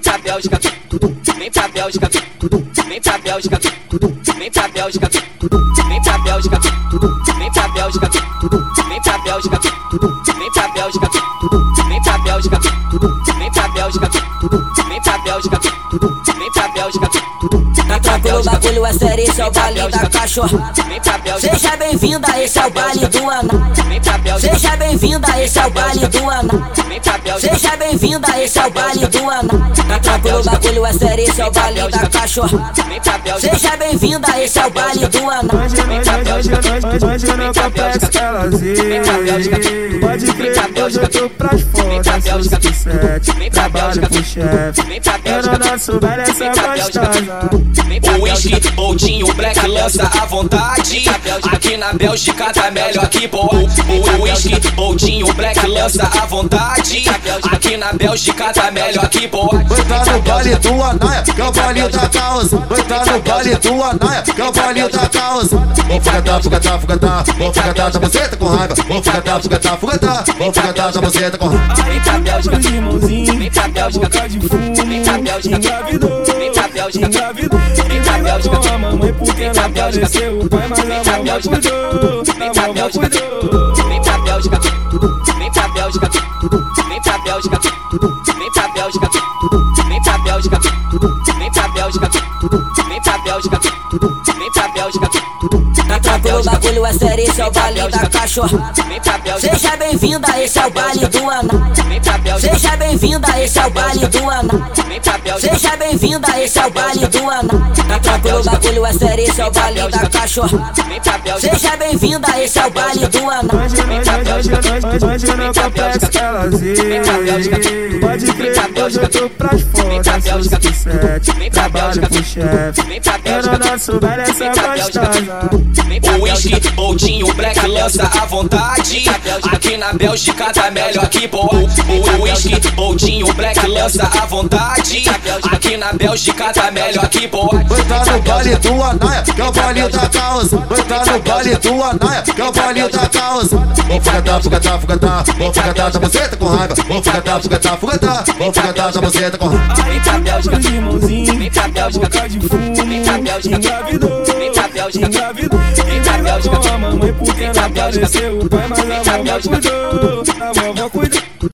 vem pra Bélgica, vem pra Bélgica, vem pra Bélgica, vem pra Bélgica, vem pra Bélgica, vem pra Bélgica, vem pra Bélgica, vem pra Bélgica, vem pra Bélgica, vem pra Bélgica, vem pra Bélgica, vem o bagulho é sério, esse é o baile da Bélgica, Seja bem-vinda, esse é o baile do Bélgica, Seja bem-vinda, esse é o baile do Bélgica, Seja bem-vinda, esse é o baile do Ana. Tá o bagulho é sério, esse é o baile da Bélgica, Seja bem-vinda, esse é o baile do hoje eu não complexo elas ir. Pode crer, hoje eu tô pras fodas, sou sete. Trabalho pro chefe. Eu no nosso baile essa gostosa. O whisky, Boldinho, Black lança à vontade. Aqui na Bélgica tá melhor que boa. O whisky, Boldinho, Black lança à vontade. Aqui na Bélgica tá melhor que boa. Vai no baile do Anaia, que é o baile da causa. Vai no baile do Anaia, que é o baile da causa. Vou fugatar, fugatar, fugatar. Vou fugatar da buceta com raiva. Vou fugatar, fugatar, fugatar. Vou fugatar da buceta com raiva. vem pra Bélgica, irmãozinho, vem pra Bélgica, de fumo. vem pra Bélgica, Engravidou, vem pra Bélgica, engravidou biótica, tudo, tudo, vem pra biótica, tudo, vem pra biótica, vem pra biótica, vem pra biótica, vem pra biótica, tranquilo, o bagulho é sério, esse é o baile da cachorra. vem pra Bélgica, Seja bem-vinda, esse é o baile do Bélgica, Seja bem-vinda, esse é o baile do Bélgica, Seja bem-vinda, esse é o baile do Ana. Tá tranquilo, o bagulho é sério, esse é o baile da cachorra bem-vinda, esse é o baile do anão. Pode crer, eu tô pras fodas, assim. assim. nosso pra O Bélgica, whisky, Boldinho, Black lança à vontade. Aqui na Bélgica tá melhor que boa. O whisky, Boldinho, Black lança à vontade. Aqui na Bélgica tá melhor que boa. Vai no baile do Anaia, que é o baile da causa. Vai no baile do Anaia, que é o baile da causa. Vou fugatar, fugatar, fugatar. Vou fugatar da buceta com raiva. Vou fugatar, fugatar, fugatar. Vou fugatar da buceta com raiva. vem pra Bélgica, De irmãozinho, vem pra Bélgica, boca de fumo. vem pra Bélgica, Engravidou, vem pra Bélgica, engravidou. Vem pra Bélgica, Com a mamãe porque vem não pra Bélgica, apareceu o pai, mas vem a pra vovó Bélgica, cuidou. A vovó